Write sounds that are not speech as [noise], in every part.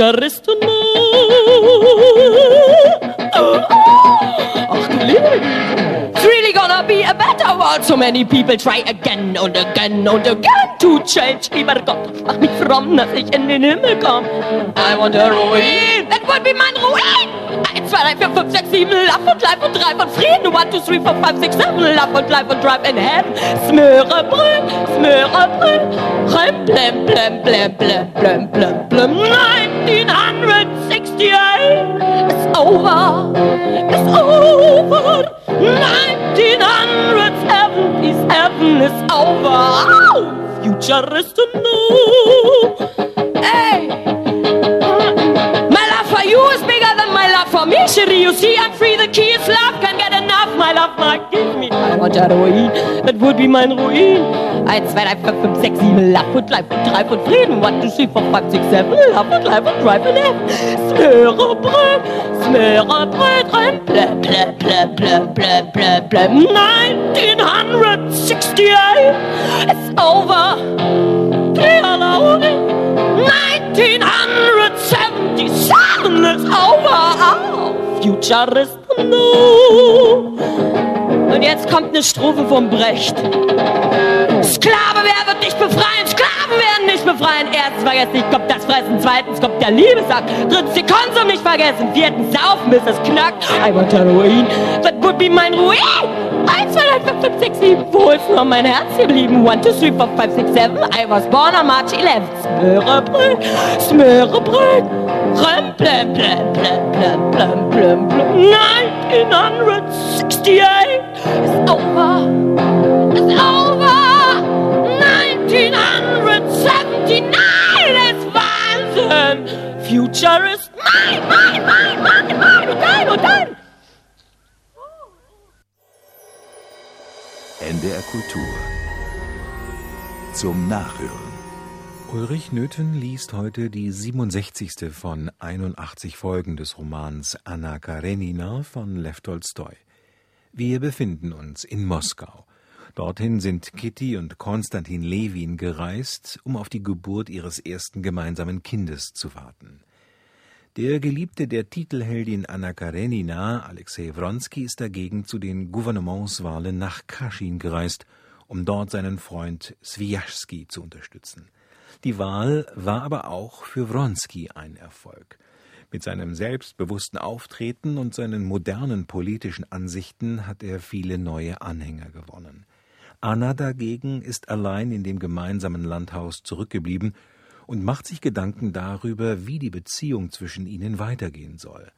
Oh, to know. Oh, Ach du liebe. It's really gonna be a better world. So many people try again and again and again to change. Lieber Gott, mach mich fromm, dass ich in den Himmel komm. I want a ruin. That would be mein Ruin. 1, 2, 3, 4, 5, 6, 7, Love und Life und 3 von Frieden. 1, 2, 3, 4, 5, 6, 7, Love und Life und Drive in Heaven. Smöre Brüll, Smöre Brüll. Blem, blem, blem, blem, blem, blem, blem, blem. Know. Hey! My love for you is bigger than my love for me, Cherie. You see, I'm free. The key is love. Can't get enough. My love, my give me. I want a ruin. That would be mein Ruin. 1, 2, 3, 4, 5, 6, 7. Love und Life und Drive und Frieden. 1, 2, 3, 4, 5, 6, 7. Love und Life und Drive and F. Smöre Brüll, Smöre Brüll drin. Blä, blä, blä, blä, blä, blä, blä. 1968. It's over. No. Und jetzt kommt eine Strophe vom Brecht. Sklave, wer wird dich befreien? Sklaven werden nicht befreien. Erstens vergesst nicht, kommt das Fressen. Zweitens kommt der Liebesakt. Drittens die Konsum nicht vergessen. Viertens saufen, bis es knackt. I want a Ruin. That would be mein Ruin. 1, 2, 3, 4, 5, 6, 7. Wo ist nur mein Herz geblieben? 1, 2, 3, 4, 5, 6, 7. I was born on March 11. Smörebrüll, Smörebrüll. Blem, blem, blem, blem, blem, blem, blem, blem. 1968 is over. It's over. 1979 is Wahnsinn. Future is mine, mine, mine, mine, mine und dein und dein. NDR Kultur. Zum Nachhören. Ulrich Nöthen liest heute die 67. von 81 Folgen des Romans Anna Karenina von Lew Tolstoi. Wir befinden uns in Moskau. Dorthin sind Kitty und Konstantin Lewin gereist, um auf die Geburt ihres ersten gemeinsamen Kindes zu warten. Der Geliebte der Titelheldin Anna Karenina, Alexei Wronski, ist dagegen zu den Gouvernementswahlen nach Kaschin gereist, um dort seinen Freund Swijaschski zu unterstützen. Die Wahl war aber auch für Wronski ein Erfolg. Mit seinem selbstbewussten Auftreten und seinen modernen politischen Ansichten hat er viele neue Anhänger gewonnen. Anna dagegen ist allein in dem gemeinsamen Landhaus zurückgeblieben und macht sich Gedanken darüber, wie die Beziehung zwischen ihnen weitergehen soll.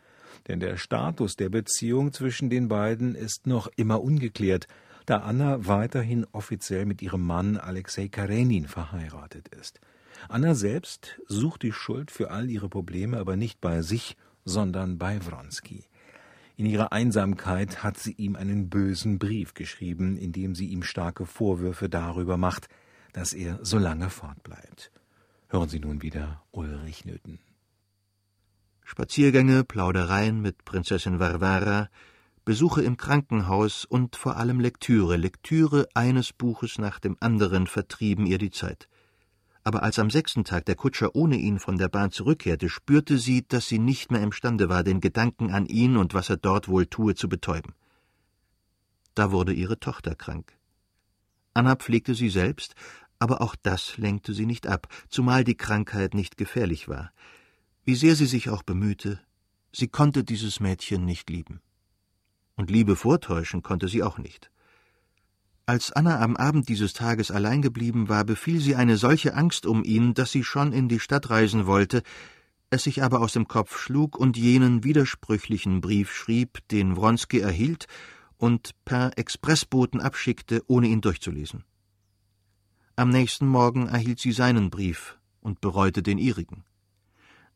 Denn der Status der Beziehung zwischen den beiden ist noch immer ungeklärt, da Anna weiterhin offiziell mit ihrem Mann Alexei Karenin verheiratet ist. Anna selbst sucht die Schuld für all ihre Probleme aber nicht bei sich, sondern bei Wronski. In ihrer Einsamkeit hat sie ihm einen bösen Brief geschrieben, in dem sie ihm starke Vorwürfe darüber macht, dass er so lange fortbleibt. Hören Sie nun wieder Ulrich Nöthen. Spaziergänge, Plaudereien mit Prinzessin Varvara, Besuche im Krankenhaus und vor allem Lektüre, Lektüre eines Buches nach dem anderen vertrieben ihr die Zeit aber als am sechsten Tag der Kutscher ohne ihn von der Bahn zurückkehrte, spürte sie, dass sie nicht mehr imstande war, den Gedanken an ihn und was er dort wohl tue zu betäuben. Da wurde ihre Tochter krank. Anna pflegte sie selbst, aber auch das lenkte sie nicht ab, zumal die Krankheit nicht gefährlich war. Wie sehr sie sich auch bemühte, sie konnte dieses Mädchen nicht lieben. Und Liebe vortäuschen konnte sie auch nicht. Als Anna am Abend dieses Tages allein geblieben war, befiel sie eine solche Angst um ihn, dass sie schon in die Stadt reisen wollte, es sich aber aus dem Kopf schlug und jenen widersprüchlichen Brief schrieb, den Wronski erhielt und per Expressboten abschickte, ohne ihn durchzulesen. Am nächsten Morgen erhielt sie seinen Brief und bereute den ihrigen.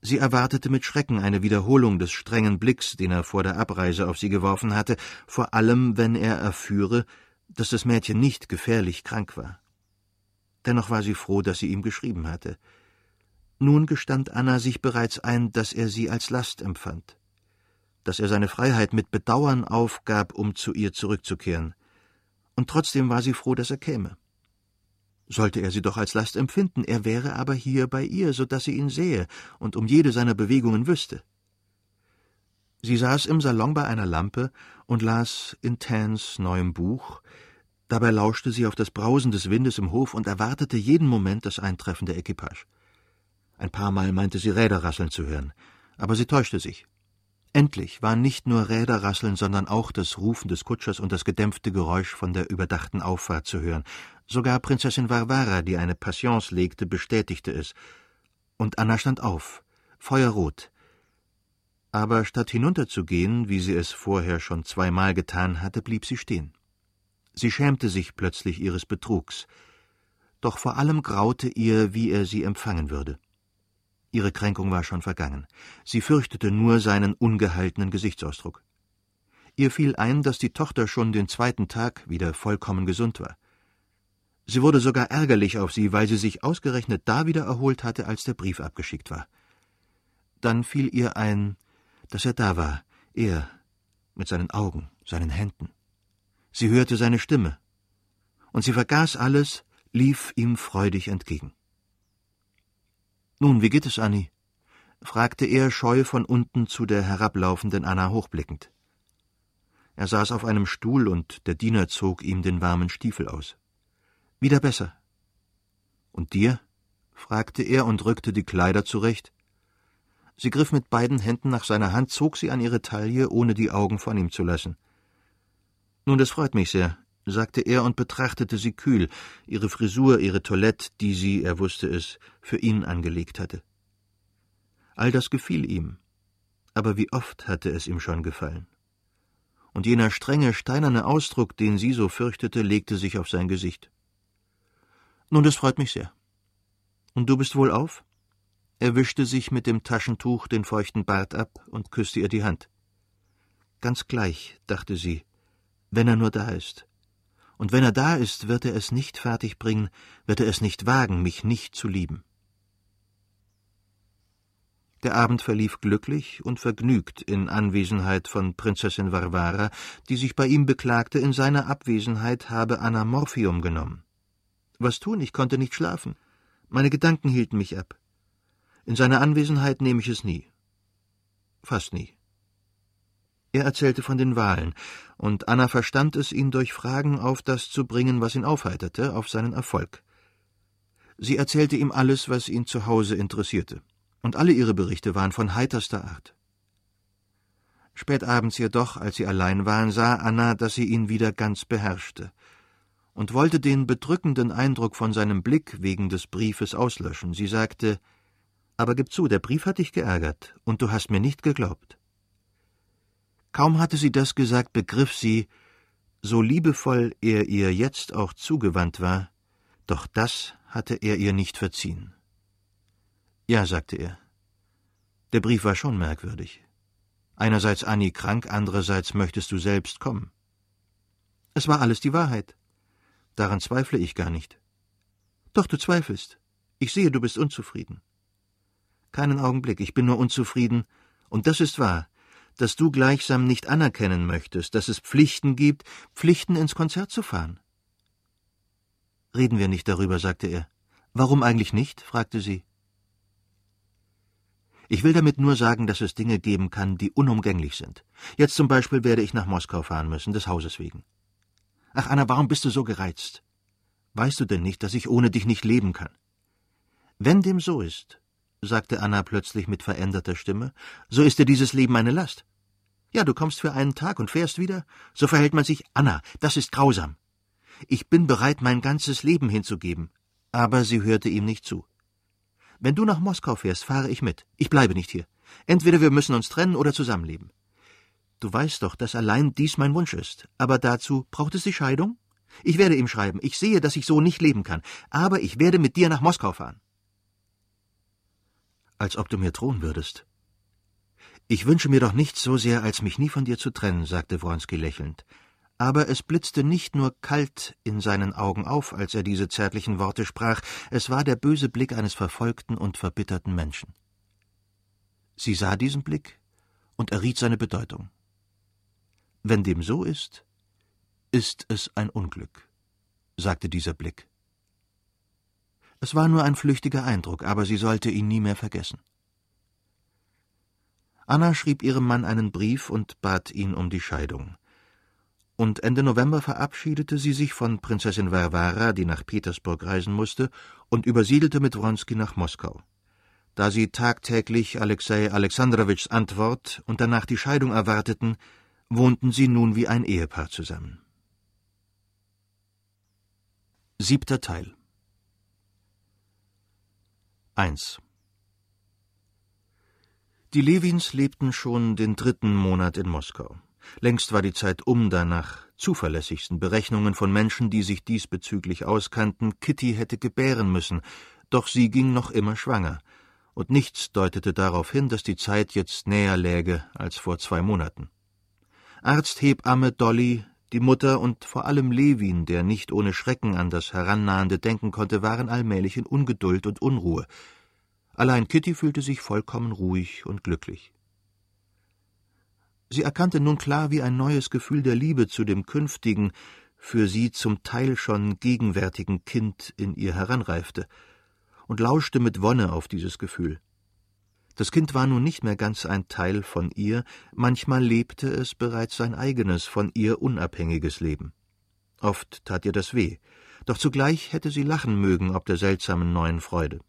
Sie erwartete mit Schrecken eine Wiederholung des strengen Blicks, den er vor der Abreise auf sie geworfen hatte, vor allem wenn er erführe, dass das Mädchen nicht gefährlich krank war. Dennoch war sie froh, dass sie ihm geschrieben hatte. Nun gestand Anna sich bereits ein, dass er sie als Last empfand, dass er seine Freiheit mit Bedauern aufgab, um zu ihr zurückzukehren. Und trotzdem war sie froh, dass er käme. Sollte er sie doch als Last empfinden, er wäre aber hier bei ihr, so dass sie ihn sähe und um jede seiner Bewegungen wüsste. Sie saß im Salon bei einer Lampe und las in Tans neuem Buch, dabei lauschte sie auf das Brausen des Windes im Hof und erwartete jeden Moment das Eintreffen der Equipage. Ein paar Mal meinte sie Räder rasseln zu hören, aber sie täuschte sich. Endlich waren nicht nur Räder rasseln, sondern auch das Rufen des Kutschers und das gedämpfte Geräusch von der überdachten Auffahrt zu hören. Sogar Prinzessin Varvara, die eine Patience legte, bestätigte es. Und Anna stand auf, feuerrot, aber statt hinunterzugehen, wie sie es vorher schon zweimal getan hatte, blieb sie stehen. Sie schämte sich plötzlich ihres Betrugs, doch vor allem graute ihr, wie er sie empfangen würde. Ihre Kränkung war schon vergangen, sie fürchtete nur seinen ungehaltenen Gesichtsausdruck. Ihr fiel ein, dass die Tochter schon den zweiten Tag wieder vollkommen gesund war. Sie wurde sogar ärgerlich auf sie, weil sie sich ausgerechnet da wieder erholt hatte, als der Brief abgeschickt war. Dann fiel ihr ein, dass er da war, er, mit seinen Augen, seinen Händen. Sie hörte seine Stimme, und sie vergaß alles, lief ihm freudig entgegen. Nun, wie geht es, Annie? fragte er scheu von unten zu der herablaufenden Anna hochblickend. Er saß auf einem Stuhl und der Diener zog ihm den warmen Stiefel aus. Wieder besser. Und dir? fragte er und rückte die Kleider zurecht. Sie griff mit beiden Händen nach seiner Hand, zog sie an ihre Taille, ohne die Augen von ihm zu lassen. Nun, das freut mich sehr, sagte er und betrachtete sie kühl, ihre Frisur, ihre Toilette, die sie, er wusste es, für ihn angelegt hatte. All das gefiel ihm, aber wie oft hatte es ihm schon gefallen. Und jener strenge, steinerne Ausdruck, den sie so fürchtete, legte sich auf sein Gesicht. Nun, das freut mich sehr. Und du bist wohl auf? Er wischte sich mit dem Taschentuch den feuchten Bart ab und küsste ihr die Hand. Ganz gleich, dachte sie, wenn er nur da ist. Und wenn er da ist, wird er es nicht fertigbringen, wird er es nicht wagen, mich nicht zu lieben. Der Abend verlief glücklich und vergnügt in Anwesenheit von Prinzessin Varvara, die sich bei ihm beklagte, in seiner Abwesenheit habe Anna Morphium genommen. Was tun, ich konnte nicht schlafen. Meine Gedanken hielten mich ab. In seiner Anwesenheit nehme ich es nie. Fast nie. Er erzählte von den Wahlen, und Anna verstand es, ihn durch Fragen auf das zu bringen, was ihn aufheiterte, auf seinen Erfolg. Sie erzählte ihm alles, was ihn zu Hause interessierte, und alle ihre Berichte waren von heiterster Art. Spät abends jedoch, als sie allein waren, sah Anna, dass sie ihn wieder ganz beherrschte, und wollte den bedrückenden Eindruck von seinem Blick wegen des Briefes auslöschen. Sie sagte Aber gib zu, der Brief hat dich geärgert, und du hast mir nicht geglaubt. Kaum hatte sie das gesagt, begriff sie, so liebevoll er ihr jetzt auch zugewandt war, doch das hatte er ihr nicht verziehen. Ja, sagte er. Der Brief war schon merkwürdig. Einerseits Annie krank, andererseits möchtest du selbst kommen. Es war alles die Wahrheit. Daran zweifle ich gar nicht. Doch du zweifelst. Ich sehe, du bist unzufrieden. Keinen Augenblick, ich bin nur unzufrieden, und das ist wahr, dass du gleichsam nicht anerkennen möchtest, dass es Pflichten gibt, Pflichten ins Konzert zu fahren. Reden wir nicht darüber, sagte er. Warum eigentlich nicht? fragte sie. Ich will damit nur sagen, dass es Dinge geben kann, die unumgänglich sind. Jetzt zum Beispiel werde ich nach Moskau fahren müssen, des Hauses wegen. Ach, Anna, warum bist du so gereizt? Weißt du denn nicht, dass ich ohne dich nicht leben kann? Wenn dem so ist, sagte Anna plötzlich mit veränderter Stimme, so ist dir dieses Leben eine Last. Ja, du kommst für einen Tag und fährst wieder? So verhält man sich. Anna, das ist grausam. Ich bin bereit, mein ganzes Leben hinzugeben. Aber sie hörte ihm nicht zu. Wenn du nach Moskau fährst, fahre ich mit. Ich bleibe nicht hier. Entweder wir müssen uns trennen oder zusammenleben. Du weißt doch, dass allein dies mein Wunsch ist. Aber dazu braucht es die Scheidung? Ich werde ihm schreiben. Ich sehe, dass ich so nicht leben kann. Aber ich werde mit dir nach Moskau fahren als ob du mir drohen würdest. Ich wünsche mir doch nichts so sehr, als mich nie von dir zu trennen, sagte Wronski lächelnd. Aber es blitzte nicht nur kalt in seinen Augen auf, als er diese zärtlichen Worte sprach, es war der böse Blick eines verfolgten und verbitterten Menschen. Sie sah diesen Blick und erriet seine Bedeutung. Wenn dem so ist, ist es ein Unglück, sagte dieser Blick. Es war nur ein flüchtiger Eindruck, aber sie sollte ihn nie mehr vergessen. Anna schrieb ihrem Mann einen Brief und bat ihn um die Scheidung. Und Ende November verabschiedete sie sich von Prinzessin Varvara, die nach Petersburg reisen musste, und übersiedelte mit Wronski nach Moskau. Da sie tagtäglich Alexei Alexandrowitschs Antwort und danach die Scheidung erwarteten, wohnten sie nun wie ein Ehepaar zusammen. Siebter Teil 1 Die Lewins lebten schon den dritten Monat in Moskau. Längst war die Zeit um, da nach zuverlässigsten Berechnungen von Menschen, die sich diesbezüglich auskannten, Kitty hätte gebären müssen, doch sie ging noch immer schwanger, und nichts deutete darauf hin, dass die Zeit jetzt näher läge als vor zwei Monaten. Arzt, Hebamme, Dolly, die Mutter und vor allem Lewin, der nicht ohne Schrecken an das Herannahende denken konnte, waren allmählich in Ungeduld und Unruhe. Allein Kitty fühlte sich vollkommen ruhig und glücklich. Sie erkannte nun klar, wie ein neues Gefühl der Liebe zu dem künftigen, für sie zum Teil schon gegenwärtigen Kind in ihr heranreifte, und lauschte mit Wonne auf dieses Gefühl. Das Kind war nun nicht mehr ganz ein Teil von ihr, manchmal lebte es bereits sein eigenes, von ihr unabhängiges Leben. Oft tat ihr das weh, doch zugleich hätte sie lachen mögen ob der seltsamen neuen Freude.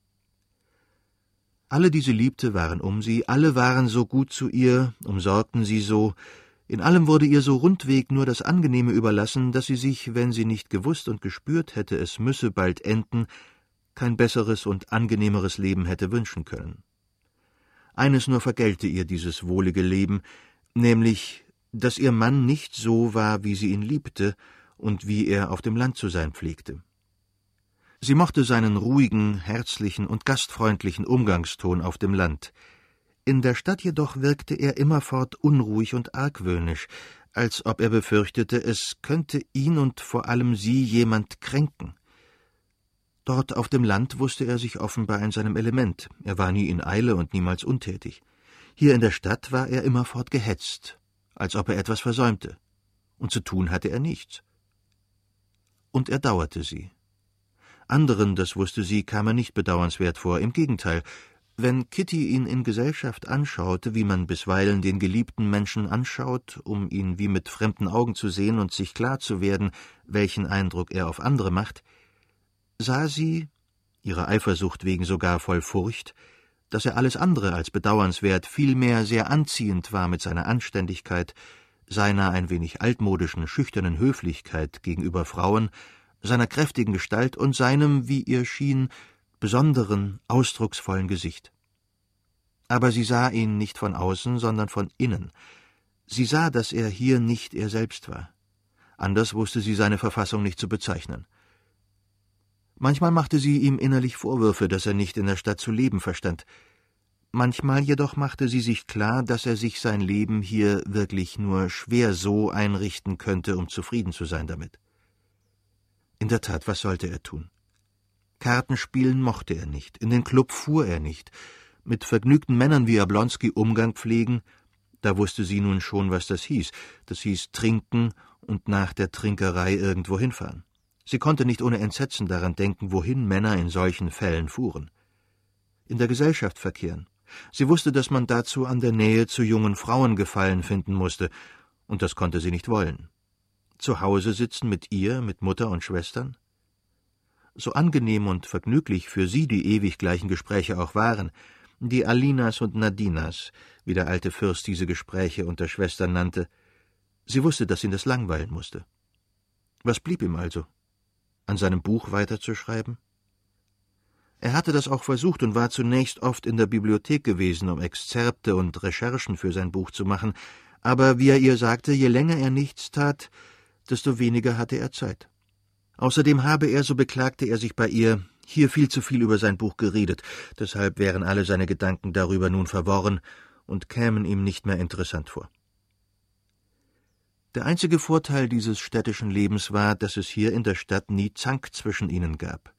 Alle, die sie liebte, waren um sie, alle waren so gut zu ihr, umsorgten sie so, in allem wurde ihr so rundweg nur das Angenehme überlassen, dass sie sich, wenn sie nicht gewusst und gespürt hätte, es müsse bald enden, kein besseres und angenehmeres Leben hätte wünschen können. Eines nur vergällte ihr dieses wohlige Leben, nämlich, dass ihr Mann nicht so war, wie sie ihn liebte und wie er auf dem Land zu sein pflegte. Sie mochte seinen ruhigen, herzlichen und gastfreundlichen Umgangston auf dem Land. In der Stadt jedoch wirkte er immerfort unruhig und argwöhnisch, als ob er befürchtete, es könnte ihn und vor allem sie jemand kränken. Dort auf dem Land wusste er sich offenbar in seinem Element, er war nie in Eile und niemals untätig. Hier in der Stadt war er immerfort gehetzt, als ob er etwas versäumte, und zu tun hatte er nichts. Und er dauerte sie. Anderen, das wusste sie, kam er nicht bedauernswert vor, im Gegenteil, wenn Kitty ihn in Gesellschaft anschaute, wie man bisweilen den geliebten Menschen anschaut, um ihn wie mit fremden Augen zu sehen und sich klar zu werden, welchen Eindruck er auf andere macht, sah sie, ihrer Eifersucht wegen sogar voll Furcht, dass er alles andere als bedauernswert, vielmehr sehr anziehend war mit seiner Anständigkeit, seiner ein wenig altmodischen, schüchternen Höflichkeit gegenüber Frauen, seiner kräftigen Gestalt und seinem, wie ihr schien, besonderen, ausdrucksvollen Gesicht. Aber sie sah ihn nicht von außen, sondern von innen. Sie sah, dass er hier nicht er selbst war. Anders wusste sie seine Verfassung nicht zu bezeichnen. Manchmal machte sie ihm innerlich Vorwürfe, dass er nicht in der Stadt zu leben verstand. Manchmal jedoch machte sie sich klar, dass er sich sein Leben hier wirklich nur schwer so einrichten könnte, um zufrieden zu sein damit. In der Tat, was sollte er tun? Kartenspielen mochte er nicht, in den Club fuhr er nicht. Mit vergnügten Männern wie Jablonski Umgang pflegen, da wusste sie nun schon, was das hieß. Das hieß trinken und nach der Trinkerei irgendwo hinfahren. Sie konnte nicht ohne Entsetzen daran denken, wohin Männer in solchen Fällen fuhren. In der Gesellschaft verkehren. Sie wusste, dass man dazu an der Nähe zu jungen Frauen Gefallen finden musste, und das konnte sie nicht wollen. Zu Hause sitzen mit ihr, mit Mutter und Schwestern? so angenehm und vergnüglich für sie die ewig gleichen Gespräche auch waren, die Alinas und Nadinas, wie der alte Fürst diese Gespräche unter Schwestern nannte, sie wusste, dass ihn das langweilen musste. Was blieb ihm also? An seinem Buch weiterzuschreiben? Er hatte das auch versucht und war zunächst oft in der Bibliothek gewesen, um Exzerpte und Recherchen für sein Buch zu machen, aber wie er ihr sagte, je länger er nichts tat, desto weniger hatte er Zeit. Außerdem habe er, so beklagte er sich bei ihr, hier viel zu viel über sein Buch geredet, deshalb wären alle seine Gedanken darüber nun verworren und kämen ihm nicht mehr interessant vor. Der einzige Vorteil dieses städtischen Lebens war, dass es hier in der Stadt nie Zank zwischen ihnen gab.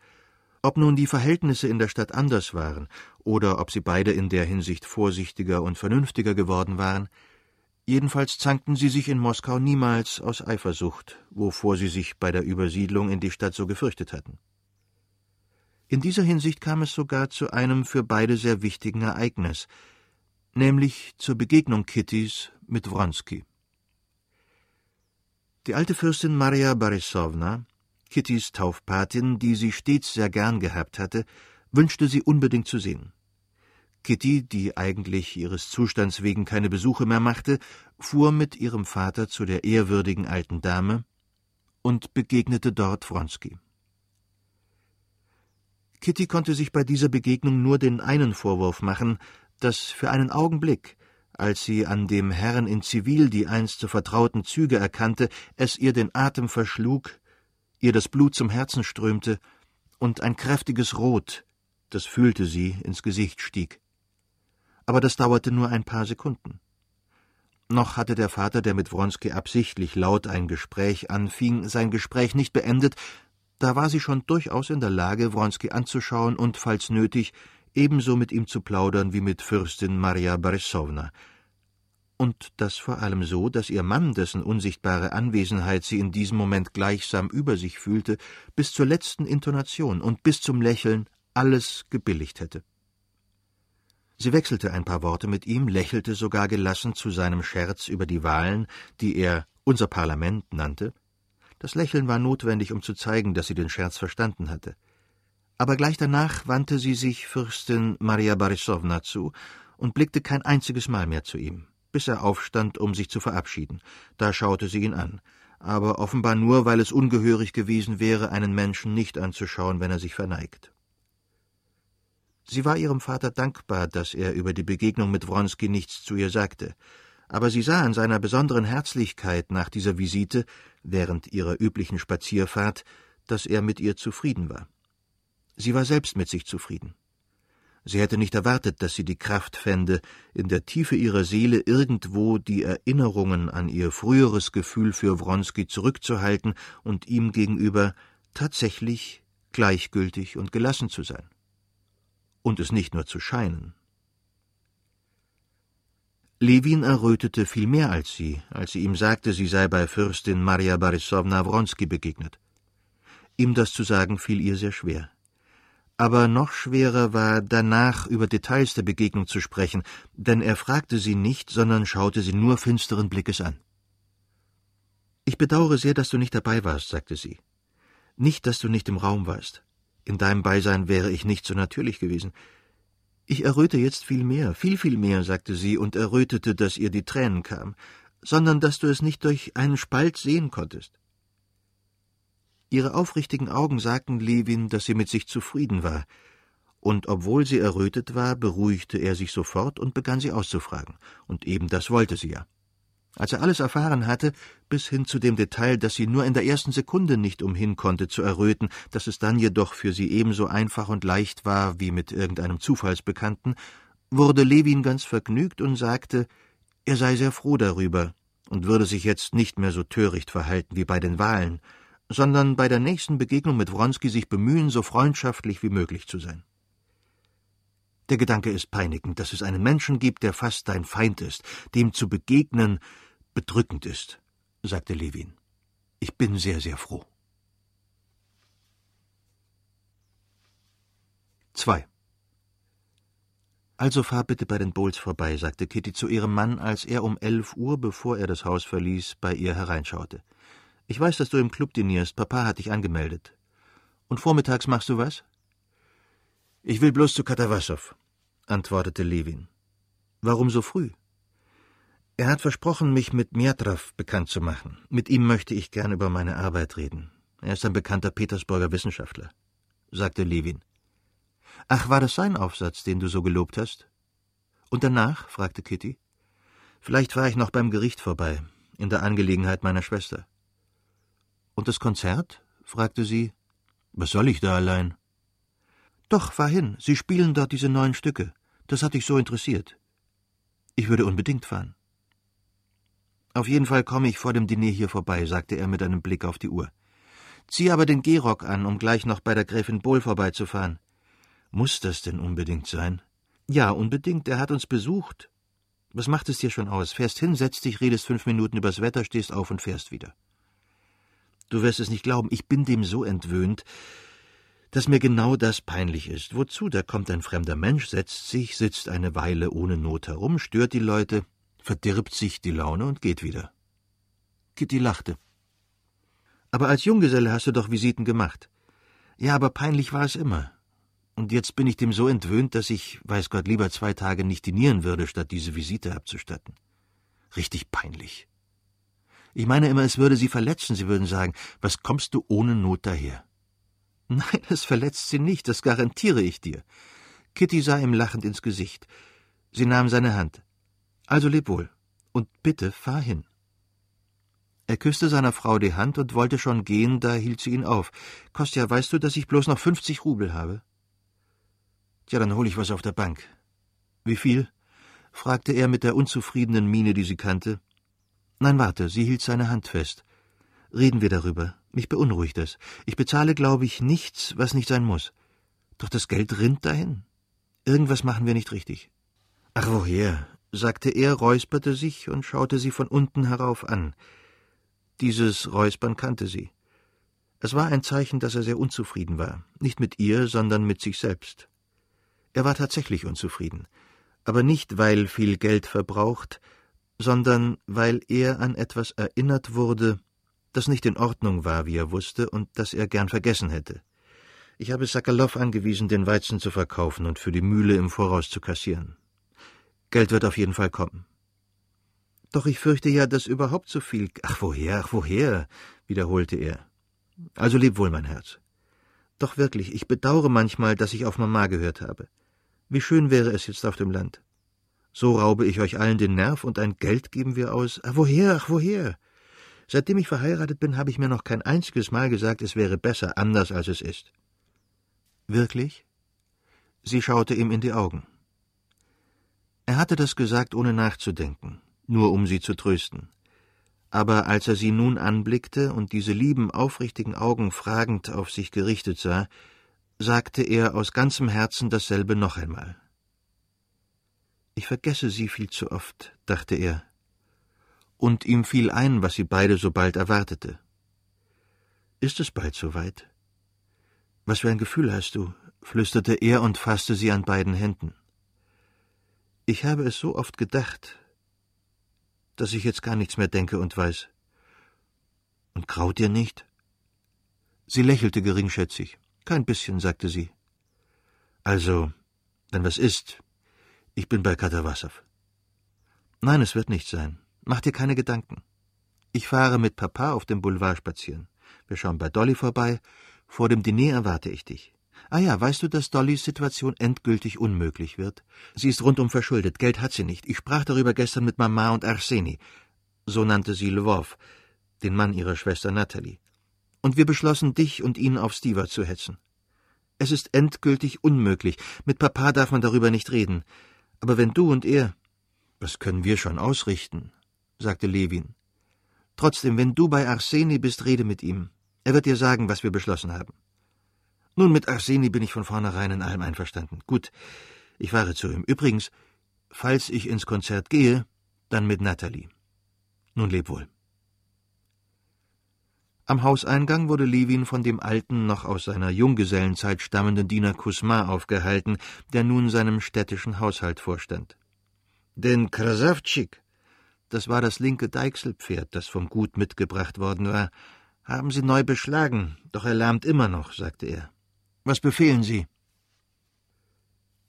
Ob nun die Verhältnisse in der Stadt anders waren oder ob sie beide in der Hinsicht vorsichtiger und vernünftiger geworden waren, Jedenfalls zankten sie sich in Moskau niemals aus Eifersucht, wovor sie sich bei der Übersiedlung in die Stadt so gefürchtet hatten. In dieser Hinsicht kam es sogar zu einem für beide sehr wichtigen Ereignis, nämlich zur Begegnung Kittys mit Wronski. Die alte Fürstin Maria Borisowna, Kittys Taufpatin, die sie stets sehr gern gehabt hatte, wünschte sie unbedingt zu sehen. Kitty, die eigentlich ihres Zustands wegen keine Besuche mehr machte, fuhr mit ihrem Vater zu der ehrwürdigen alten Dame und begegnete dort Wronski. Kitty konnte sich bei dieser Begegnung nur den einen Vorwurf machen, dass für einen Augenblick, als sie an dem Herrn in Zivil die einst so vertrauten Züge erkannte, es ihr den Atem verschlug, ihr das Blut zum Herzen strömte und ein kräftiges Rot, das fühlte sie, ins Gesicht stieg aber das dauerte nur ein paar Sekunden. Noch hatte der Vater, der mit Wronski absichtlich laut ein Gespräch anfing, sein Gespräch nicht beendet, da war sie schon durchaus in der Lage, Wronski anzuschauen und, falls nötig, ebenso mit ihm zu plaudern wie mit Fürstin Maria Borisowna. Und das vor allem so, dass ihr Mann, dessen unsichtbare Anwesenheit sie in diesem Moment gleichsam über sich fühlte, bis zur letzten Intonation und bis zum Lächeln alles gebilligt hätte. Sie wechselte ein paar Worte mit ihm, lächelte sogar gelassen zu seinem Scherz über die Wahlen, die er unser Parlament nannte. Das Lächeln war notwendig, um zu zeigen, dass sie den Scherz verstanden hatte. Aber gleich danach wandte sie sich Fürstin Maria Borisowna zu und blickte kein einziges Mal mehr zu ihm, bis er aufstand, um sich zu verabschieden. Da schaute sie ihn an, aber offenbar nur, weil es ungehörig gewesen wäre, einen Menschen nicht anzuschauen, wenn er sich verneigt. Sie war ihrem Vater dankbar, dass er über die Begegnung mit Wronski nichts zu ihr sagte, aber sie sah an seiner besonderen Herzlichkeit nach dieser Visite, während ihrer üblichen Spazierfahrt, dass er mit ihr zufrieden war. Sie war selbst mit sich zufrieden. Sie hätte nicht erwartet, dass sie die Kraft fände, in der Tiefe ihrer Seele irgendwo die Erinnerungen an ihr früheres Gefühl für Wronski zurückzuhalten und ihm gegenüber tatsächlich gleichgültig und gelassen zu sein. Und es nicht nur zu scheinen. Levin errötete viel mehr als sie, als sie ihm sagte, sie sei bei Fürstin Maria Borisowna Wronski begegnet. Ihm das zu sagen fiel ihr sehr schwer. Aber noch schwerer war danach über Details der Begegnung zu sprechen, denn er fragte sie nicht, sondern schaute sie nur finsteren Blickes an. Ich bedauere sehr, dass du nicht dabei warst, sagte sie. Nicht, dass du nicht im Raum warst. In deinem Beisein wäre ich nicht so natürlich gewesen. Ich erröte jetzt viel mehr, viel, viel mehr, sagte sie und errötete, dass ihr die Tränen kamen, sondern dass du es nicht durch einen Spalt sehen konntest. Ihre aufrichtigen Augen sagten Levin, dass sie mit sich zufrieden war, und obwohl sie errötet war, beruhigte er sich sofort und begann sie auszufragen, und eben das wollte sie ja. Als er alles erfahren hatte, bis hin zu dem Detail, dass sie nur in der ersten Sekunde nicht umhin konnte zu erröten, dass es dann jedoch für sie ebenso einfach und leicht war wie mit irgendeinem Zufallsbekannten, wurde Levin ganz vergnügt und sagte, er sei sehr froh darüber und würde sich jetzt nicht mehr so töricht verhalten wie bei den Wahlen, sondern bei der nächsten Begegnung mit Wronski sich bemühen, so freundschaftlich wie möglich zu sein. Der Gedanke ist peinigend, dass es einen Menschen gibt, der fast dein Feind ist, dem zu begegnen bedrückend ist, sagte Levin. Ich bin sehr, sehr froh. 2. Also fahr bitte bei den Bowles vorbei, sagte Kitty zu ihrem Mann, als er um elf Uhr, bevor er das Haus verließ, bei ihr hereinschaute. Ich weiß, dass du im Club dinierst. Papa hat dich angemeldet. Und vormittags machst du was? Ich will bloß zu Katawassow, antwortete Levin. Warum so früh? Er hat versprochen, mich mit Mjatrow bekannt zu machen. Mit ihm möchte ich gern über meine Arbeit reden. Er ist ein bekannter Petersburger Wissenschaftler, sagte Levin. Ach, war das sein Aufsatz, den du so gelobt hast? Und danach? fragte Kitty. Vielleicht war ich noch beim Gericht vorbei, in der Angelegenheit meiner Schwester. Und das Konzert? fragte sie. Was soll ich da allein? Doch, fahr hin. Sie spielen dort diese neuen Stücke. Das hat dich so interessiert. Ich würde unbedingt fahren. Auf jeden Fall komme ich vor dem Diner hier vorbei, sagte er mit einem Blick auf die Uhr. Zieh aber den Gehrock an, um gleich noch bei der Gräfin Bohl vorbeizufahren. Muss das denn unbedingt sein? Ja, unbedingt. Er hat uns besucht. Was macht es dir schon aus? Fährst hin, setzt dich, redest fünf Minuten übers Wetter, stehst auf und fährst wieder. Du wirst es nicht glauben, ich bin dem so entwöhnt, dass mir genau das peinlich ist. Wozu? Da kommt ein fremder Mensch, setzt sich, sitzt eine Weile ohne Not herum, stört die Leute, verdirbt sich die Laune und geht wieder. Kitty lachte. Aber als Junggeselle hast du doch Visiten gemacht. Ja, aber peinlich war es immer. Und jetzt bin ich dem so entwöhnt, dass ich, weiß Gott, lieber zwei Tage nicht dinieren würde, statt diese Visite abzustatten. Richtig peinlich. Ich meine immer, es würde sie verletzen, sie würden sagen, was kommst du ohne Not daher? Nein, es verletzt sie nicht, das garantiere ich dir. Kitty sah ihm lachend ins Gesicht. Sie nahm seine Hand. Also leb wohl. Und bitte fahr hin. Er küsste seiner Frau die Hand und wollte schon gehen, da hielt sie ihn auf. Kostja, weißt du, dass ich bloß noch fünfzig Rubel habe? Tja, dann hol ich was auf der Bank. Wie viel? fragte er mit der unzufriedenen Miene, die sie kannte. Nein, warte, sie hielt seine Hand fest. Reden wir darüber. Mich beunruhigt es. Ich bezahle, glaube ich, nichts, was nicht sein muss. Doch das Geld rinnt dahin. Irgendwas machen wir nicht richtig. Ach, woher? sagte er, räusperte sich und schaute sie von unten herauf an. Dieses Räuspern kannte sie. Es war ein Zeichen, dass er sehr unzufrieden war, nicht mit ihr, sondern mit sich selbst. Er war tatsächlich unzufrieden, aber nicht, weil viel Geld verbraucht, sondern weil er an etwas erinnert wurde, das nicht in Ordnung war, wie er wusste, und das er gern vergessen hätte. Ich habe Sakalow angewiesen, den Weizen zu verkaufen und für die Mühle im Voraus zu kassieren. Geld wird auf jeden Fall kommen. Doch ich fürchte ja, dass überhaupt so viel. Ach woher, ach woher, wiederholte er. Also leb wohl, mein Herz. Doch wirklich, ich bedauere manchmal, dass ich auf Mama gehört habe. Wie schön wäre es jetzt auf dem Land. So raube ich euch allen den Nerv und ein Geld geben wir aus. Ach woher, ach woher? Seitdem ich verheiratet bin, habe ich mir noch kein einziges Mal gesagt, es wäre besser, anders als es ist. Wirklich? Sie schaute ihm in die Augen. Er hatte das gesagt, ohne nachzudenken, nur um sie zu trösten. aber als er sie nun anblickte und diese lieben, aufrichtigen Augen fragend auf sich gerichtet sah, sagte er aus ganzem Herzen dasselbe noch einmal. Ich vergesse sie viel zu oft, dachte er, und ihm fiel ein, was sie beide so bald erwartete. Ist es bald so weit? Was für ein Gefühl hast du? flüsterte er und fasste sie an beiden Händen. Ich habe es so oft gedacht, dass ich jetzt gar nichts mehr denke und weiß. Und graut dir nicht? Sie lächelte geringschätzig. Kein bisschen, sagte sie. Also, wenn was ist, ich bin bei Katawassow. Nein, es wird nicht sein. Mach dir keine Gedanken. Ich fahre mit Papa auf dem Boulevard spazieren. Wir schauen bei Dolly vorbei. Vor dem Diner erwarte ich dich. Ah ja, weißt du, dass Dollys Situation endgültig unmöglich wird? Sie ist rundum verschuldet, Geld hat sie nicht. Ich sprach darüber gestern mit Mama und Arseni. So nannte sie Lwov, den Mann ihrer Schwester Natalie. Und wir beschlossen, dich und ihn auf Stewart zu hetzen. Es ist endgültig unmöglich. Mit Papa darf man darüber nicht reden. Aber wenn du und er. Das können wir schon ausrichten, sagte Levin. Trotzdem, wenn du bei Arseni bist, rede mit ihm. Er wird dir sagen, was wir beschlossen haben. Nun, mit Arseni bin ich von vornherein in allem einverstanden. Gut, ich fahre zu ihm. Übrigens, falls ich ins Konzert gehe, dann mit Natalie. Nun leb wohl. Am Hauseingang wurde Levin von dem alten, noch aus seiner Junggesellenzeit stammenden Diener Kusma aufgehalten, der nun seinem städtischen Haushalt vorstand. Den Krasavtschik, das war das linke Deichselpferd, das vom Gut mitgebracht worden war, haben sie neu beschlagen, doch er lärmt immer noch, sagte er. Was befehlen Sie?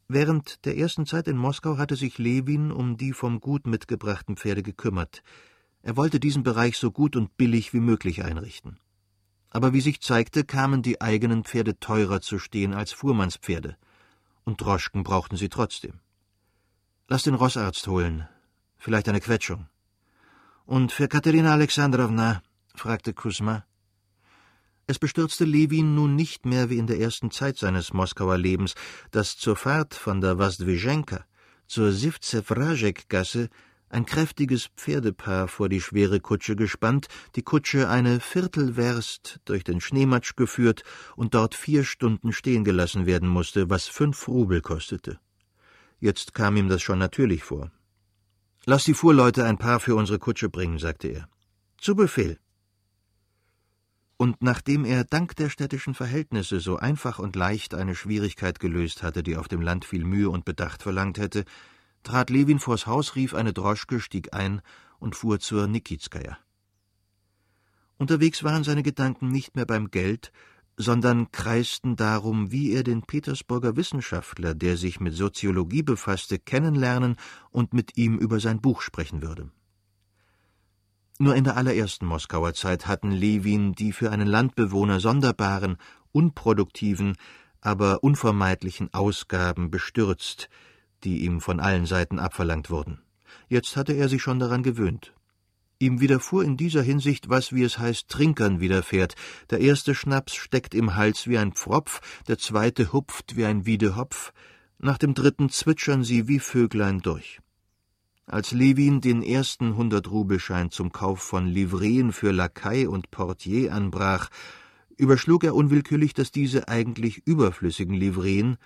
Während der ersten Zeit in Moskau hatte sich Lewin um die vom Gut mitgebrachten Pferde gekümmert. Er wollte diesen Bereich so gut und billig wie möglich einrichten. Aber wie sich zeigte, kamen die eigenen Pferde teurer zu stehen als Fuhrmannspferde. Und Droschken brauchten sie trotzdem. Lass den Rossarzt holen. Vielleicht eine Quetschung. Und für Katerina Alexandrowna? fragte Kusma. Es bestürzte Lewin nun nicht mehr wie in der ersten Zeit seines Moskauer Lebens, dass zur Fahrt von der Wasdwischenka zur Sivzew-Rajek-Gasse ein kräftiges Pferdepaar vor die schwere Kutsche gespannt, die Kutsche eine Viertelwerst durch den Schneematsch geführt und dort vier Stunden stehen gelassen werden musste, was fünf Rubel kostete. Jetzt kam ihm das schon natürlich vor. Lass die Fuhrleute ein Paar für unsere Kutsche bringen, sagte er. Zu Befehl und nachdem er dank der städtischen Verhältnisse so einfach und leicht eine Schwierigkeit gelöst hatte, die auf dem Land viel Mühe und Bedacht verlangt hätte, trat Lewin vors Haus, rief eine Droschke, stieg ein und fuhr zur Nikitskaja. Unterwegs waren seine Gedanken nicht mehr beim Geld, sondern kreisten darum, wie er den Petersburger Wissenschaftler, der sich mit Soziologie befasste, kennenlernen und mit ihm über sein Buch sprechen würde. Nur in der allerersten Moskauer Zeit hatten Lewin die für einen Landbewohner sonderbaren, unproduktiven, aber unvermeidlichen Ausgaben bestürzt, die ihm von allen Seiten abverlangt wurden. Jetzt hatte er sich schon daran gewöhnt. Ihm widerfuhr in dieser Hinsicht, was, wie es heißt, Trinkern widerfährt. Der erste Schnaps steckt im Hals wie ein Pfropf, der zweite hupft wie ein Wiedehopf, nach dem dritten zwitschern sie wie Vöglein durch. Als Lewin den ersten Hundertrubelschein zum Kauf von Livreen für Lakai und Portier anbrach, überschlug er unwillkürlich, dass diese eigentlich überflüssigen Livreen,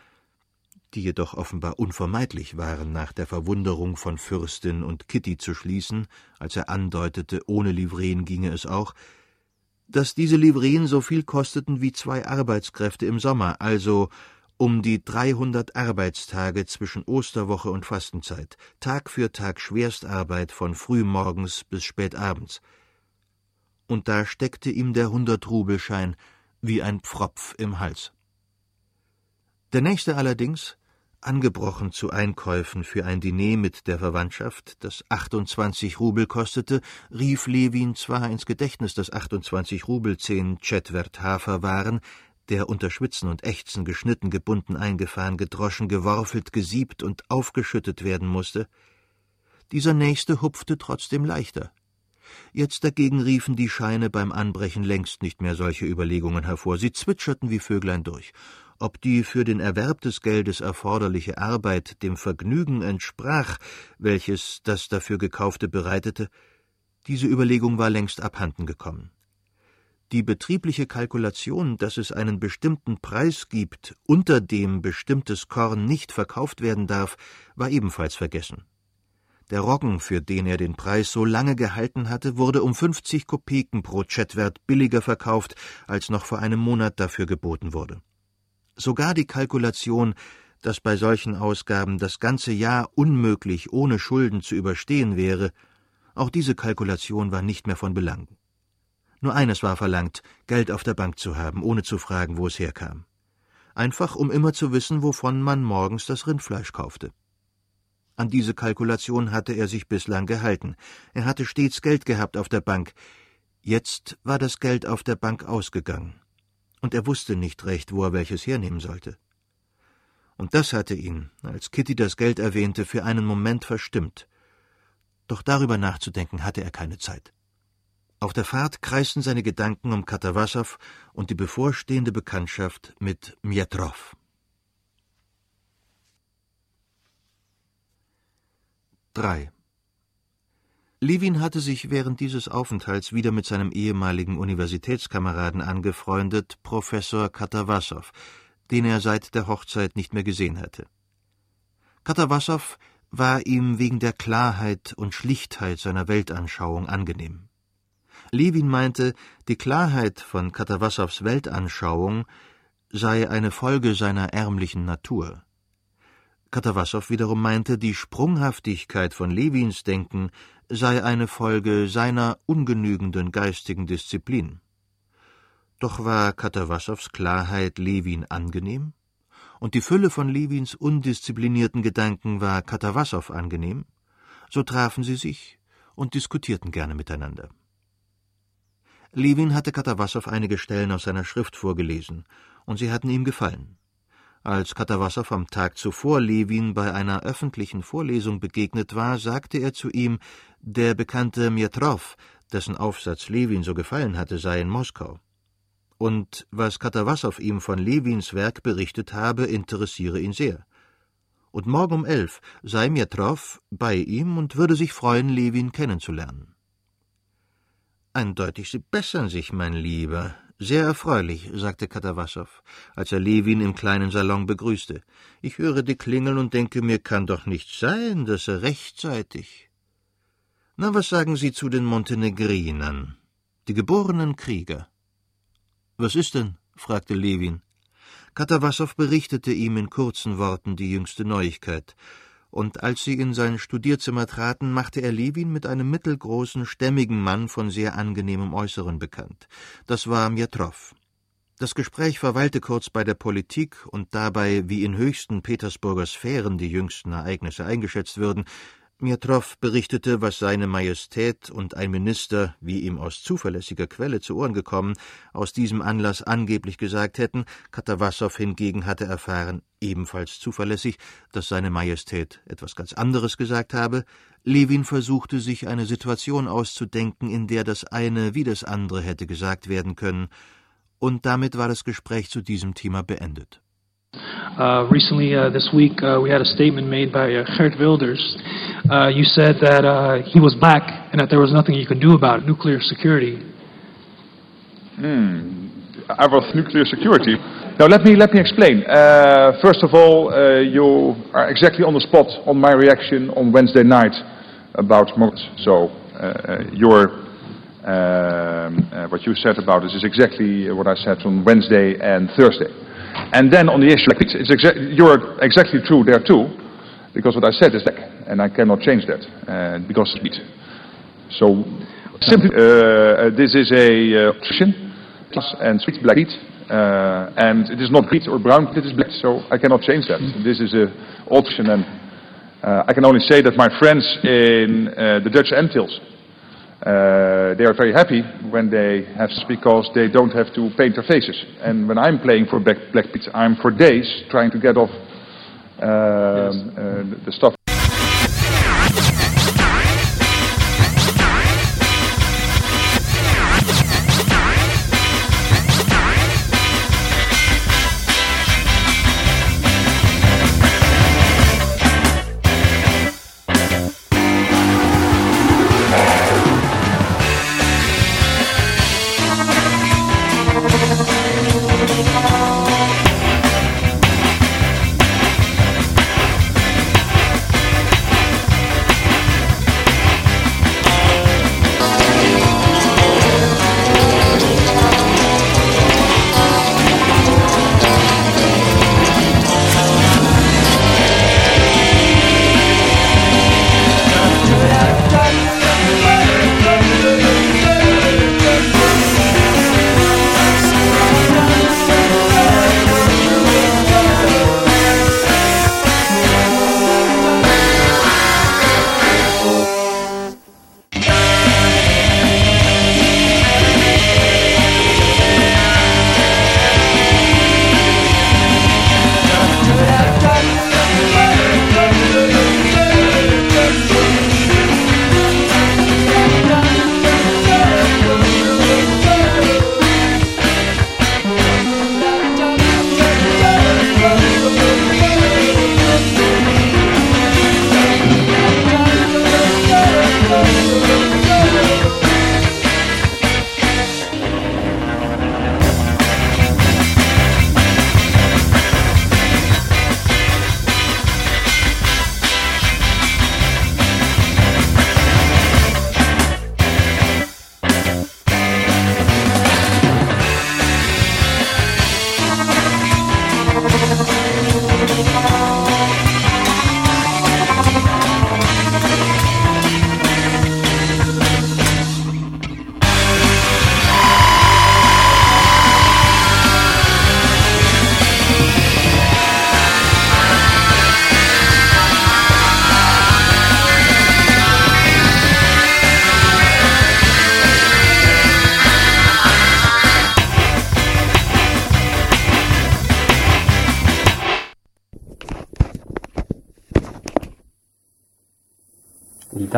die jedoch offenbar unvermeidlich waren, nach der Verwunderung von Fürstin und Kitty zu schließen, als er andeutete, ohne Livreen ginge es auch, dass diese Livreen so viel kosteten wie zwei Arbeitskräfte im Sommer, also um die 300 Arbeitstage zwischen Osterwoche und Fastenzeit, Tag für Tag Schwerstarbeit von frühmorgens bis spätabends. Und da steckte ihm der Hundertrubelschein wie ein Pfropf im Hals. Der nächste allerdings, angebrochen zu Einkäufen für ein Diner mit der Verwandtschaft, das 28 Rubel kostete, rief Lewin zwar ins Gedächtnis, dass 28 Rubel zehn Chetwert Hafer waren, der unter Schwitzen und Ächzen geschnitten, gebunden, eingefahren, gedroschen, geworfelt, gesiebt und aufgeschüttet werden musste, dieser nächste hupfte trotzdem leichter. Jetzt dagegen riefen die Scheine beim Anbrechen längst nicht mehr solche Überlegungen hervor, sie zwitscherten wie Vöglein durch. Ob die für den Erwerb des Geldes erforderliche Arbeit dem Vergnügen entsprach, welches das dafür gekaufte bereitete, Diese Überlegung war längst abhanden gekommen. Die betriebliche Kalkulation, dass es einen bestimmten Preis gibt, unter dem bestimmtes Korn nicht verkauft werden darf, war ebenfalls vergessen. Der Roggen, für den er den Preis so lange gehalten hatte, wurde um 50 Kopeken pro Chetwert billiger verkauft, als noch vor einem Monat dafür geboten wurde. Sogar die Kalkulation, dass bei solchen Ausgaben das ganze Jahr unmöglich ohne Schulden zu überstehen wäre, auch diese Kalkulation war nicht mehr von Belang. Nur eines war verlangt, Geld auf der Bank zu haben, ohne zu fragen, wo es herkam. Einfach, um immer zu wissen, wovon man morgens das Rindfleisch kaufte. An diese Kalkulation hatte er sich bislang gehalten. Er hatte stets Geld gehabt auf der Bank. Jetzt war das Geld auf der Bank ausgegangen. Und er wusste nicht recht, wo er welches hernehmen sollte. Und das hatte ihn, als Kitty das Geld erwähnte, für einen Moment verstimmt. Doch darüber nachzudenken hatte er keine Zeit. Auf der Fahrt kreisten seine Gedanken um Katawassow und die bevorstehende Bekanntschaft mit Mietrow. 3. Levin hatte sich während dieses Aufenthalts wieder mit seinem ehemaligen Universitätskameraden angefreundet, Professor Katawassow, den er seit der Hochzeit nicht mehr gesehen hatte. Katawassow war ihm wegen der Klarheit und Schlichtheit seiner Weltanschauung angenehm. Levin meinte, die Klarheit von Katawassows Weltanschauung sei eine Folge seiner ärmlichen Natur. Katawassow wiederum meinte, die Sprunghaftigkeit von Levins Denken sei eine Folge seiner ungenügenden geistigen Disziplin. Doch war Katawassows Klarheit Levin angenehm? und die Fülle von Lewins undisziplinierten Gedanken war Katawassow angenehm, so trafen sie sich und diskutierten gerne miteinander. Lewin hatte Katawassow einige Stellen aus seiner Schrift vorgelesen, und sie hatten ihm gefallen. Als Katawassow am Tag zuvor Lewin bei einer öffentlichen Vorlesung begegnet war, sagte er zu ihm, der bekannte Mietrow, dessen Aufsatz Lewin so gefallen hatte, sei in Moskau und was Katawassow ihm von Lewins Werk berichtet habe, interessiere ihn sehr. Und morgen um elf sei Mietrow bei ihm und würde sich freuen, Lewin kennenzulernen. Eindeutig, Sie bessern sich, mein Lieber. Sehr erfreulich, sagte Katawassow, als er Lewin im kleinen Salon begrüßte. Ich höre die klingeln und denke mir, kann doch nicht sein, dass er rechtzeitig. Na, was sagen Sie zu den Montenegrinern, die geborenen Krieger? Was ist denn? fragte Lewin. Katawassow berichtete ihm in kurzen Worten die jüngste Neuigkeit, und als sie in sein Studierzimmer traten, machte er Lewin mit einem mittelgroßen, stämmigen Mann von sehr angenehmem Äußeren bekannt. Das war Mietrow. Das Gespräch verweilte kurz bei der Politik und dabei, wie in höchsten Petersburger Sphären die jüngsten Ereignisse eingeschätzt würden, Mietrow berichtete, was seine Majestät und ein Minister, wie ihm aus zuverlässiger Quelle zu Ohren gekommen, aus diesem Anlass angeblich gesagt hätten, Katawassow hingegen hatte erfahren, ebenfalls zuverlässig, dass seine Majestät etwas ganz anderes gesagt habe. Lewin versuchte sich eine Situation auszudenken, in der das eine wie das andere hätte gesagt werden können, und damit war das Gespräch zu diesem Thema beendet. Uh, recently, uh, this week, uh, we had a statement made by uh, Wilders. Uh, you said that uh, he was black and that there was nothing you could do about nuclear security. Hmm. About nuclear security. Now, let me let me explain. Uh, first of all, you are exactly on the spot on my reaction on Wednesday night about Morris. So, your um, what you said about this is exactly what I said on Wednesday and Thursday. And then on the issue, it's exa you're exactly true there too, because what I said is that, and I cannot change that, uh, because it's So, simply, uh, this is a uh, option, and sweet black meat, uh, and it is not wheat or brown, it is black, so I cannot change that. This is a option, and uh, I can only say that my friends in uh, the Dutch Antilles, uh, they are very happy when they have because they don't have to paint their faces. And when I'm playing for Black, Black Pete, I'm for days trying to get off um, yes. uh, the stuff.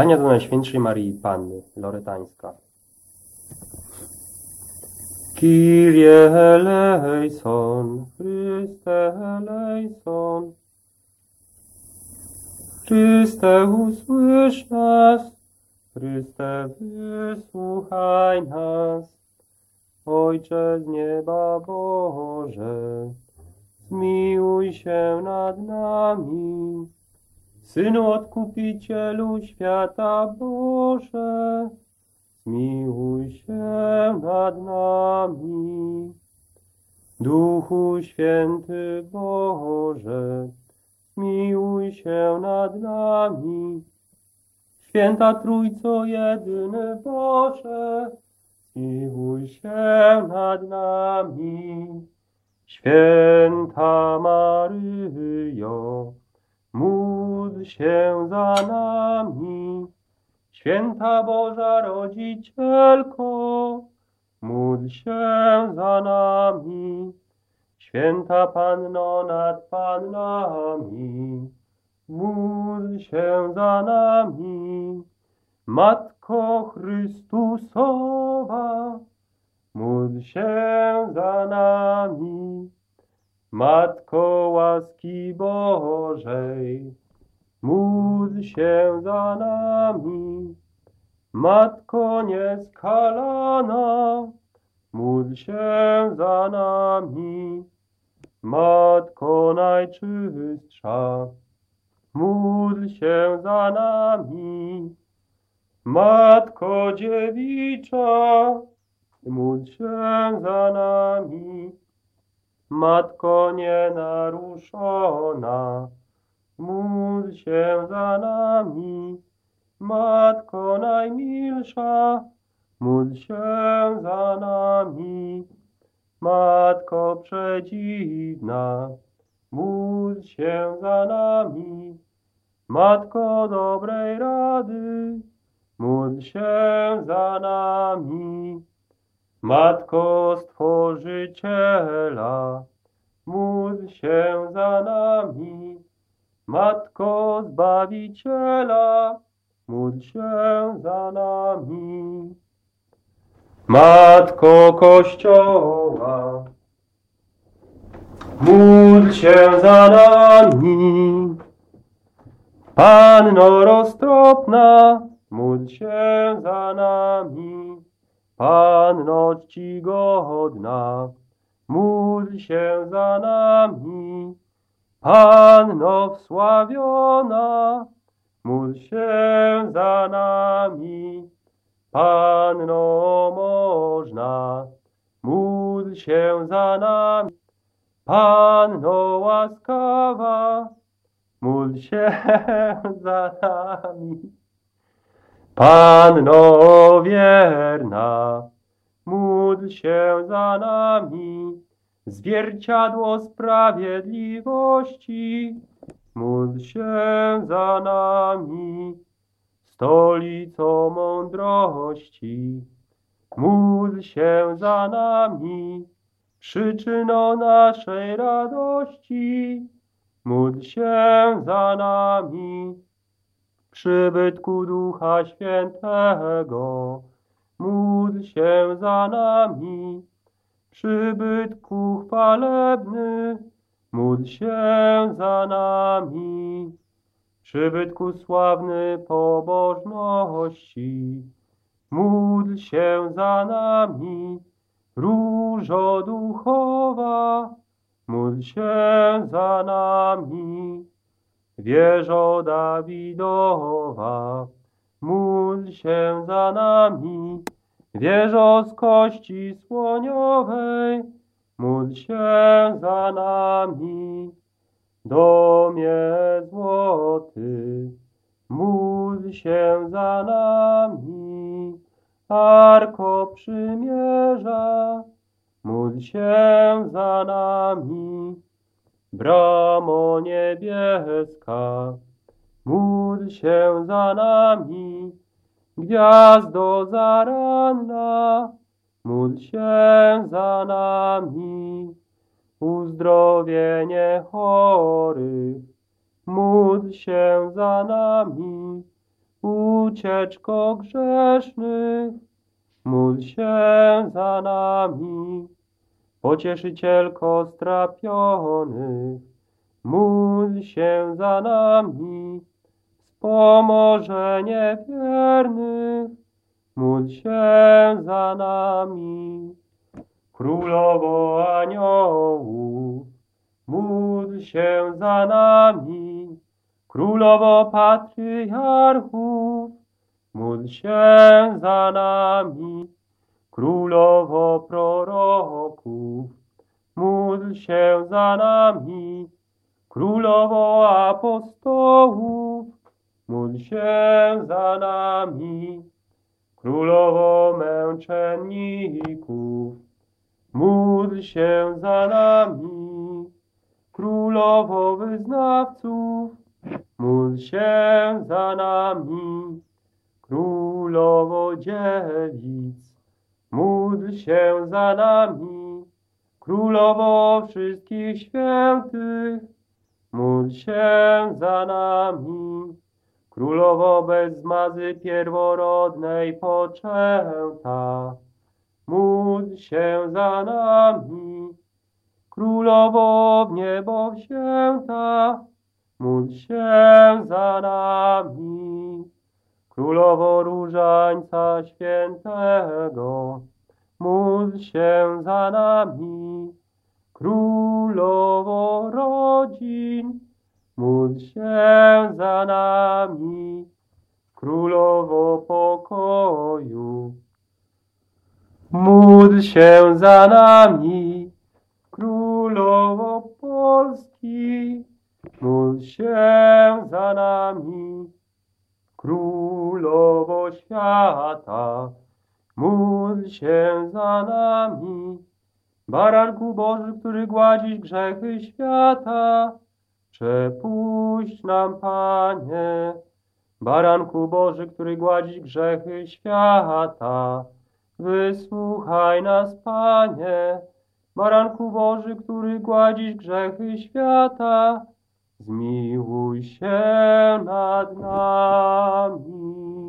Litania do Najświętszej Marii Panny, Loretańska. Kyrie eleison, Chryste eleison. Chryste usłysz nas, Chryste wysłuchaj nas. Ojcze z nieba Boże, zmiłuj się nad nami. Synu Odkupicielu świata Boże, zmiłuj się nad nami. Duchu Święty Boże, zmiłuj się nad nami. Święta Trójco jedyny Boże, zmiłuj się nad nami. Święta Maryjo, módl się za nami. Święta Boża Rodzicielko, módl się za nami. Święta Panno nad Pannami, módl się za nami. Matko Chrystusowa, módl się za nami. Matko łaski Bożej, módl się za nami. Matko nieskalana, módl się za nami. Matko najczystsza, módl się za nami. Matko dziewicza, módl się za nami. Matko nienaruszona, módl się za nami. Matko najmilsza, módl się za nami. Matko przedziwna, módl się za nami. Matko dobrej rady, módl się za nami. Matko Stworzyciela, módl się za nami. Matko Zbawiciela, módl się za nami. Matko Kościoła, módl się za nami. Panno roztropna, módl się za nami. Panno czcigodna, módl się za nami. Panno wsławiona, módl się za nami. Panno można, módl się za nami. Panno łaskawa, módl się [laughs] za nami. Panno wierna, módl się za nami. Zwierciadło sprawiedliwości, módl się za nami. Stolico mądrości, módl się za nami. Przyczyną naszej radości, módl się za nami. Przybytku Ducha Świętego, módl się za nami. Przybytku chwalebny, módl się za nami. Przybytku sławny pobożności, módl się za nami. Różo duchowa, módl się za nami. Wieżo Dawidowa, módl się za nami. Wieżo z kości słoniowej, módl się za nami. Domie złoty, módl się za nami. Arko przymierza, módl się za nami. Bramo niebieska, módl się za nami. Gwiazdo zaranna, módl się za nami. Uzdrowienie chorych, módl się za nami. ucieczko grzesznych, módl się za nami. Pocieszycielko strapionych, módl się za nami. Wspomożenie wiernych, módl się za nami. Królowo aniołów, módl się za nami. Królowo patriarchów, módl się za nami. Królowo proroków, módl się za nami. Królowo apostołów, módl się za nami. Królowo męczenników, módl się za nami. Królowo wyznawców, módl się za nami. Królowo dziewic, módl się za nami. Królowo wszystkich świętych, módl się za nami. Królowo bez zmazy pierworodnej poczęta, módl się za nami. Królowo w niebo wzięta, módl się za nami. Królowo Różańca Świętego, módl się za nami. Królowo rodzin, módl się za nami. Królowo pokoju, módl się za nami. Świata, módl się za nami. Baranku Boży, który gładzisz grzechy świata, przepuść nam, Panie. Baranku Boży, który gładzisz grzechy świata, wysłuchaj nas, Panie. Baranku Boży, który gładzisz grzechy świata, zmiłuj się nad nami.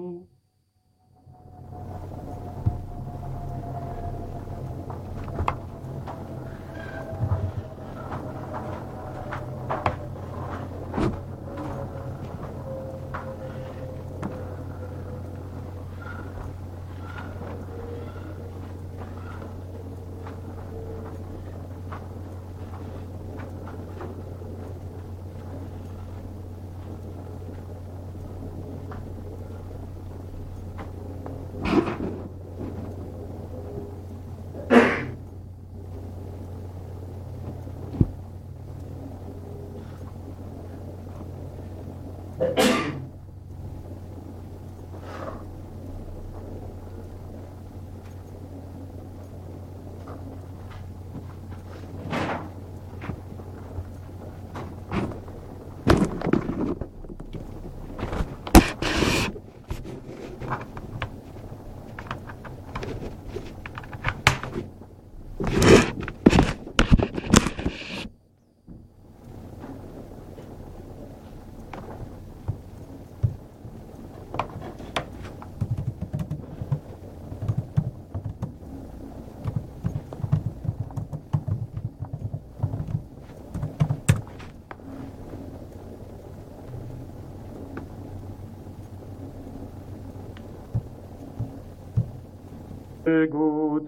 Przygód,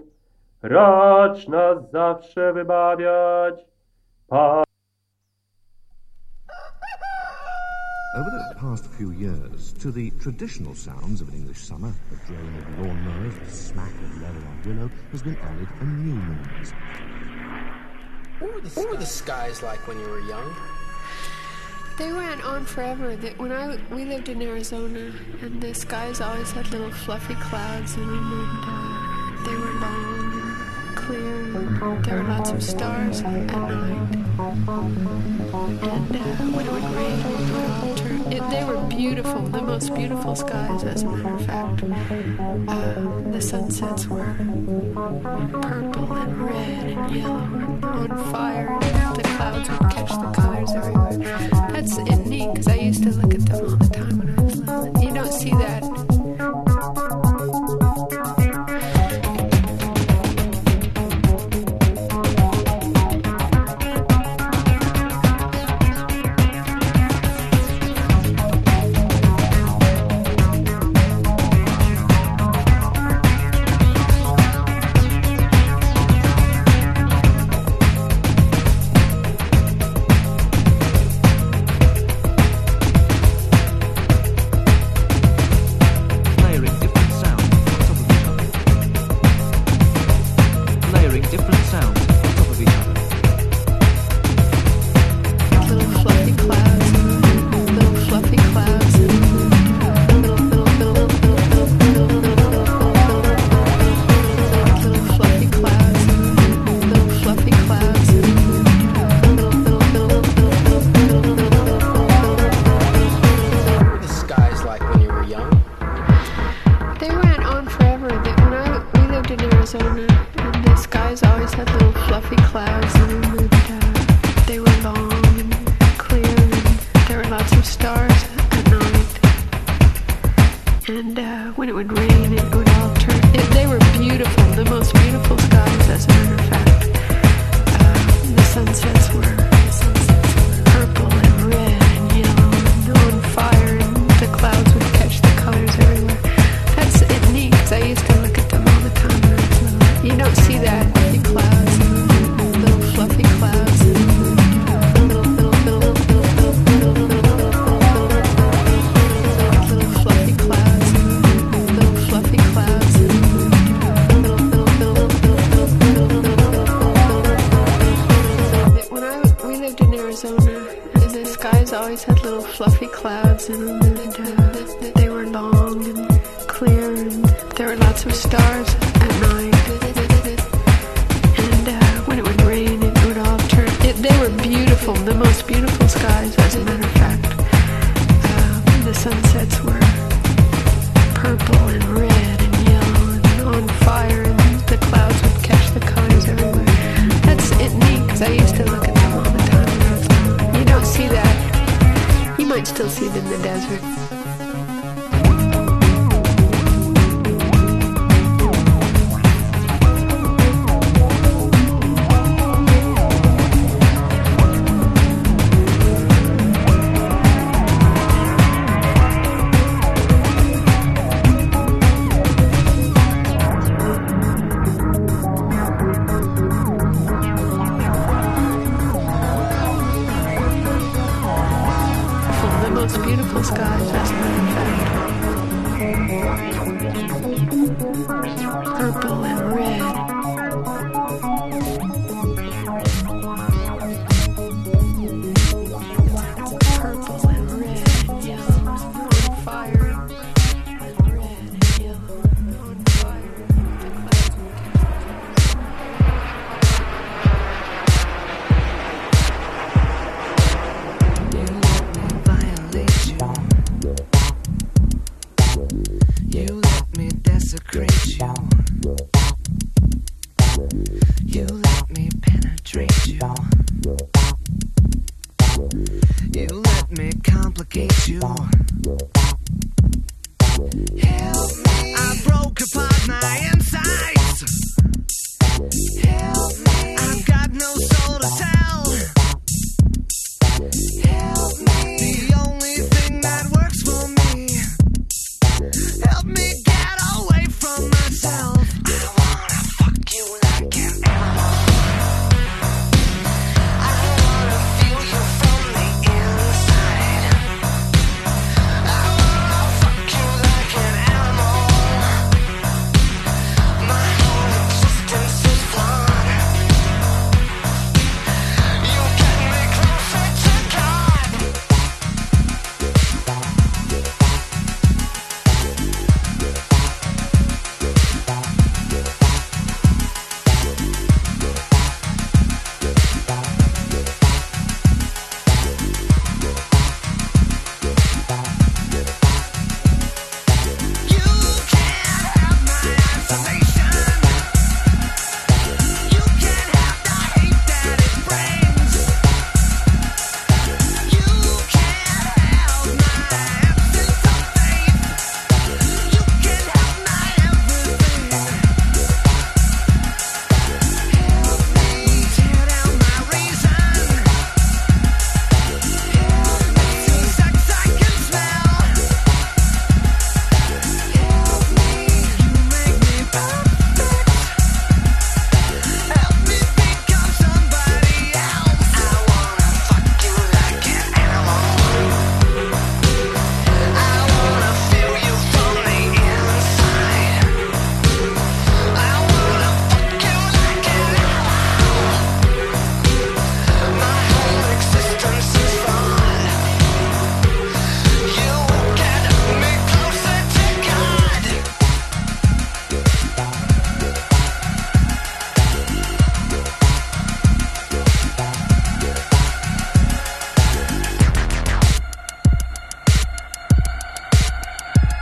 racz nas zawsze wybawiać. Pan Over the past few years, to the traditional sounds of an English summer, the drone of lawnmowers, the smack of leather on willow, has been added a new noise. What were, the, what were the skies like when you were young? They went on forever. That when I we lived in Arizona, and the skies always had little fluffy clouds in them, and uh, there were lots of stars at night. And uh, when it would rain, it would all turn. It, they were beautiful, the most beautiful skies, as a matter of fact. Uh, the sunsets were purple and red and yellow and on fire. And the clouds would catch the colors everywhere. That's neat because I used to look at them all fluffy clouds in them,